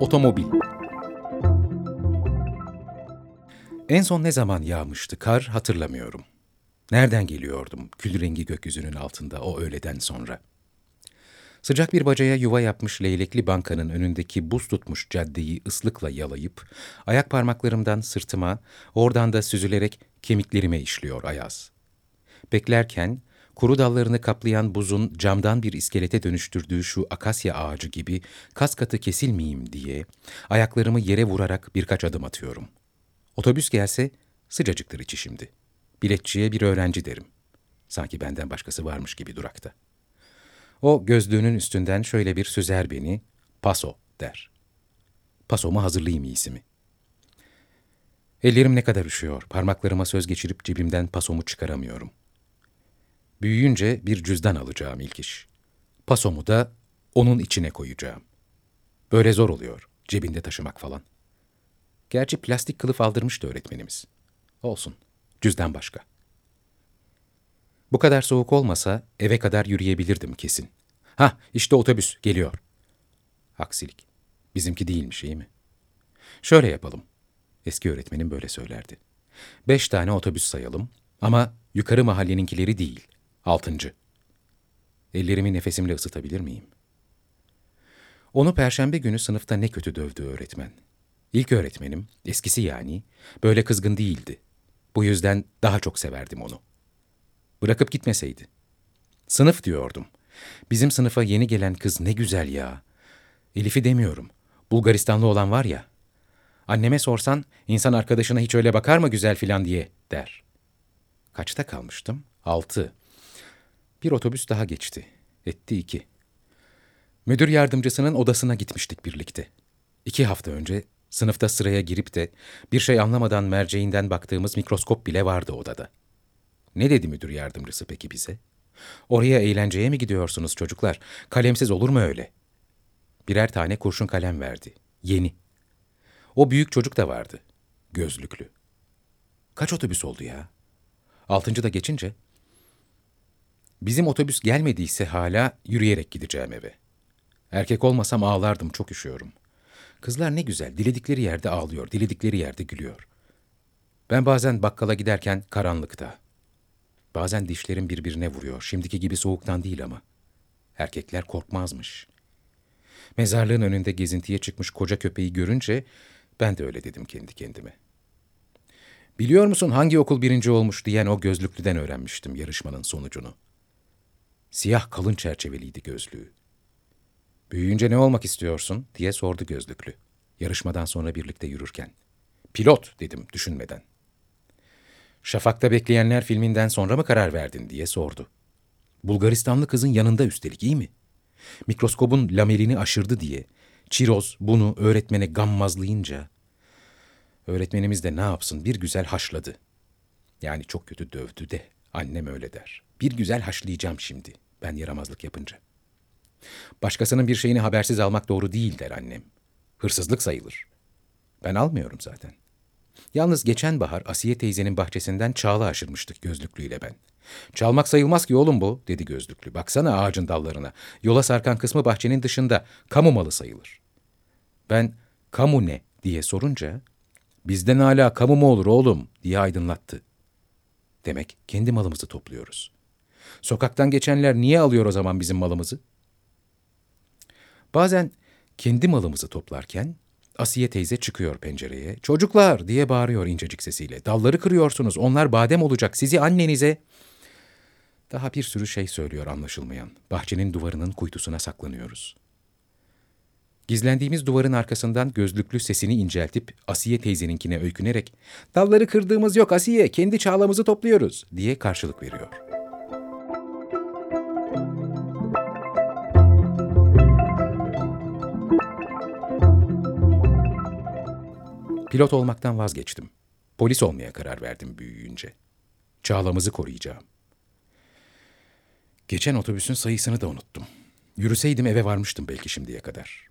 Otomobil En son ne zaman yağmıştı kar hatırlamıyorum. Nereden geliyordum kül rengi gökyüzünün altında o öğleden sonra? Sıcak bir bacaya yuva yapmış leylekli bankanın önündeki buz tutmuş caddeyi ıslıkla yalayıp, ayak parmaklarımdan sırtıma, oradan da süzülerek kemiklerime işliyor ayaz. Beklerken, kuru dallarını kaplayan buzun camdan bir iskelete dönüştürdüğü şu akasya ağacı gibi kas katı kesilmeyeyim diye, ayaklarımı yere vurarak birkaç adım atıyorum. Otobüs gelse sıcacıktır içi şimdi. Biletçiye bir öğrenci derim. Sanki benden başkası varmış gibi durakta. O gözlüğünün üstünden şöyle bir süzer beni, paso der. Pasomu hazırlayayım iyisi? Ellerim ne kadar üşüyor, parmaklarıma söz geçirip cebimden pasomu çıkaramıyorum. Büyüyünce bir cüzdan alacağım ilk iş. Pasomu da onun içine koyacağım. Böyle zor oluyor, cebinde taşımak falan. Gerçi plastik kılıf aldırmıştı öğretmenimiz. Olsun, cüzdan başka. Bu kadar soğuk olmasa eve kadar yürüyebilirdim kesin. Ha, işte otobüs geliyor. Aksilik. Bizimki değilmiş iyi mi? Şöyle yapalım. Eski öğretmenim böyle söylerdi. Beş tane otobüs sayalım ama yukarı mahalleninkileri değil. Altıncı. Ellerimi nefesimle ısıtabilir miyim? Onu perşembe günü sınıfta ne kötü dövdü öğretmen. İlk öğretmenim, eskisi yani, böyle kızgın değildi. Bu yüzden daha çok severdim onu. Bırakıp gitmeseydi. Sınıf diyordum. Bizim sınıfa yeni gelen kız ne güzel ya. Elif'i demiyorum. Bulgaristanlı olan var ya. Anneme sorsan insan arkadaşına hiç öyle bakar mı güzel filan diye der. Kaçta kalmıştım? Altı. Bir otobüs daha geçti. Etti iki. Müdür yardımcısının odasına gitmiştik birlikte. İki hafta önce sınıfta sıraya girip de bir şey anlamadan merceğinden baktığımız mikroskop bile vardı odada. Ne dedi müdür yardımcısı peki bize? Oraya eğlenceye mi gidiyorsunuz çocuklar? Kalemsiz olur mu öyle? Birer tane kurşun kalem verdi. Yeni. O büyük çocuk da vardı. Gözlüklü. Kaç otobüs oldu ya? Altıncı da geçince. Bizim otobüs gelmediyse hala yürüyerek gideceğim eve. Erkek olmasam ağlardım çok üşüyorum. Kızlar ne güzel diledikleri yerde ağlıyor, diledikleri yerde gülüyor. Ben bazen bakkala giderken karanlıkta, Bazen dişlerim birbirine vuruyor. Şimdiki gibi soğuktan değil ama. Erkekler korkmazmış. Mezarlığın önünde gezintiye çıkmış koca köpeği görünce ben de öyle dedim kendi kendime. Biliyor musun hangi okul birinci olmuş diyen o gözlüklüden öğrenmiştim yarışmanın sonucunu. Siyah kalın çerçeveliydi gözlüğü. Büyüyünce ne olmak istiyorsun diye sordu gözlüklü. Yarışmadan sonra birlikte yürürken. Pilot dedim düşünmeden. Şafak'ta Bekleyenler filminden sonra mı karar verdin diye sordu. Bulgaristanlı kızın yanında üstelik iyi mi? Mikroskobun lamelini aşırdı diye Çiroz bunu öğretmene gammazlayınca öğretmenimiz de ne yapsın bir güzel haşladı. Yani çok kötü dövdü de annem öyle der. Bir güzel haşlayacağım şimdi ben yaramazlık yapınca. Başkasının bir şeyini habersiz almak doğru değil der annem. Hırsızlık sayılır. Ben almıyorum zaten. Yalnız geçen bahar Asiye teyzenin bahçesinden çağla aşırmıştık gözlüklüyle ben. Çalmak sayılmaz ki oğlum bu, dedi gözlüklü. Baksana ağacın dallarına. Yola sarkan kısmı bahçenin dışında. Kamu malı sayılır. Ben, kamu ne diye sorunca, bizden hala kamu mu olur oğlum diye aydınlattı. Demek kendi malımızı topluyoruz. Sokaktan geçenler niye alıyor o zaman bizim malımızı? Bazen kendi malımızı toplarken Asiye teyze çıkıyor pencereye. Çocuklar diye bağırıyor incecik sesiyle. Dalları kırıyorsunuz. Onlar badem olacak. Sizi annenize... Daha bir sürü şey söylüyor anlaşılmayan. Bahçenin duvarının kuytusuna saklanıyoruz. Gizlendiğimiz duvarın arkasından gözlüklü sesini inceltip Asiye teyzeninkine öykünerek ''Dalları kırdığımız yok Asiye, kendi çağlamızı topluyoruz.'' diye karşılık veriyor.'' Pilot olmaktan vazgeçtim. Polis olmaya karar verdim büyüyünce. Çağlamızı koruyacağım. Geçen otobüsün sayısını da unuttum. Yürüseydim eve varmıştım belki şimdiye kadar.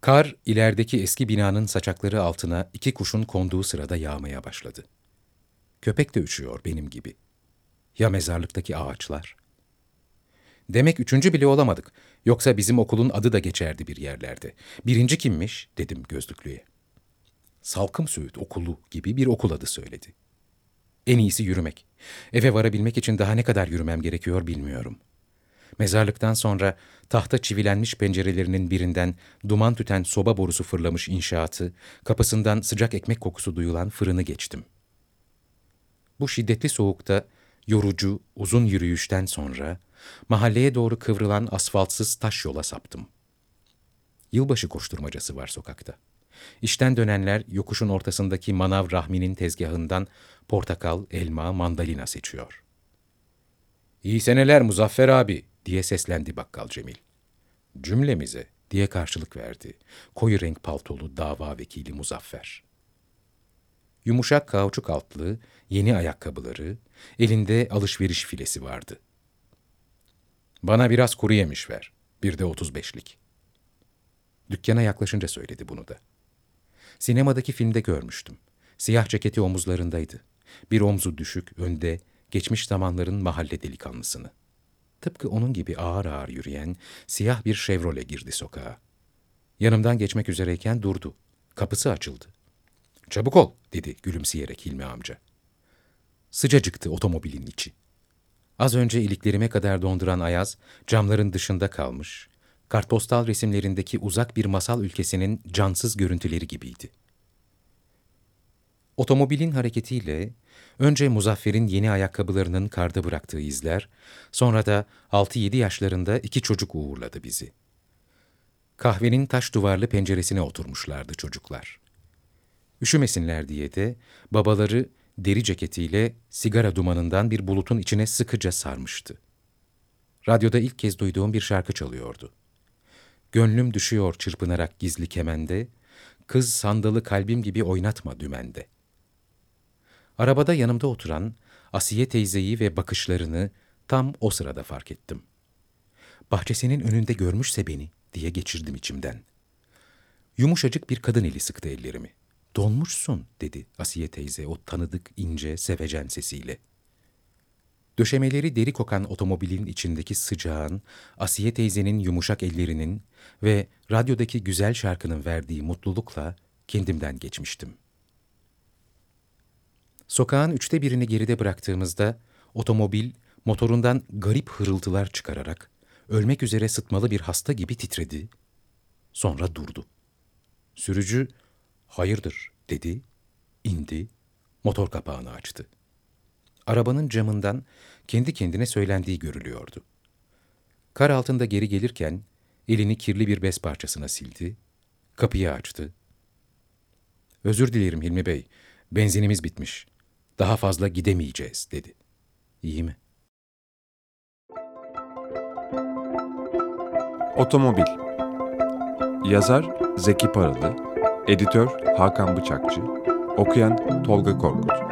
Kar ilerideki eski binanın saçakları altına iki kuşun konduğu sırada yağmaya başladı. Köpek de üşüyor benim gibi. Ya mezarlıktaki ağaçlar? Demek üçüncü bile olamadık. Yoksa bizim okulun adı da geçerdi bir yerlerde. Birinci kimmiş dedim gözlüklüye. Salkım Söğüt Okulu gibi bir okul adı söyledi. En iyisi yürümek. Eve varabilmek için daha ne kadar yürümem gerekiyor bilmiyorum. Mezarlıktan sonra tahta çivilenmiş pencerelerinin birinden duman tüten soba borusu fırlamış inşaatı, kapısından sıcak ekmek kokusu duyulan fırını geçtim. Bu şiddetli soğukta yorucu, uzun yürüyüşten sonra mahalleye doğru kıvrılan asfaltsız taş yola saptım. Yılbaşı koşturmacası var sokakta. İşten dönenler yokuşun ortasındaki manav Rahmi'nin tezgahından portakal, elma, mandalina seçiyor. İyi seneler Muzaffer abi diye seslendi bakkal Cemil. Cümlemize diye karşılık verdi. Koyu renk paltolu dava vekili Muzaffer. Yumuşak kauçuk altlı, yeni ayakkabıları, elinde alışveriş filesi vardı. Bana biraz kuru yemiş ver, bir de otuz beşlik. Dükkana yaklaşınca söyledi bunu da. Sinemadaki filmde görmüştüm. Siyah ceketi omuzlarındaydı. Bir omzu düşük, önde, geçmiş zamanların mahalle delikanlısını. Tıpkı onun gibi ağır ağır yürüyen siyah bir Chevrolet girdi sokağa. Yanımdan geçmek üzereyken durdu. Kapısı açıldı. Çabuk ol dedi gülümseyerek Hilmi amca. Sıcacıktı otomobilin içi. Az önce iliklerime kadar donduran ayaz camların dışında kalmış, kartpostal resimlerindeki uzak bir masal ülkesinin cansız görüntüleri gibiydi. Otomobilin hareketiyle önce Muzaffer'in yeni ayakkabılarının karda bıraktığı izler, sonra da 6-7 yaşlarında iki çocuk uğurladı bizi. Kahvenin taş duvarlı penceresine oturmuşlardı çocuklar. Üşümesinler diye de babaları deri ceketiyle sigara dumanından bir bulutun içine sıkıca sarmıştı. Radyoda ilk kez duyduğum bir şarkı çalıyordu. Gönlüm düşüyor çırpınarak gizli kemende, kız sandalı kalbim gibi oynatma dümende. Arabada yanımda oturan Asiye teyzeyi ve bakışlarını tam o sırada fark ettim. Bahçesinin önünde görmüşse beni diye geçirdim içimden. Yumuşacık bir kadın eli sıktı ellerimi. Donmuşsun dedi Asiye teyze o tanıdık ince sevecen sesiyle. Döşemeleri deri kokan otomobilin içindeki sıcağın, Asiye teyzenin yumuşak ellerinin ve radyodaki güzel şarkının verdiği mutlulukla kendimden geçmiştim. Sokağın üçte birini geride bıraktığımızda otomobil motorundan garip hırıltılar çıkararak ölmek üzere sıtmalı bir hasta gibi titredi. Sonra durdu. Sürücü hayırdır dedi, indi, motor kapağını açtı. Arabanın camından kendi kendine söylendiği görülüyordu. Kar altında geri gelirken elini kirli bir bez parçasına sildi, kapıyı açtı. Özür dilerim Hilmi Bey, benzinimiz bitmiş. Daha fazla gidemeyeceğiz dedi. İyi mi? Otomobil Yazar Zeki Paralı Editör Hakan Bıçakçı Okuyan Tolga Korkut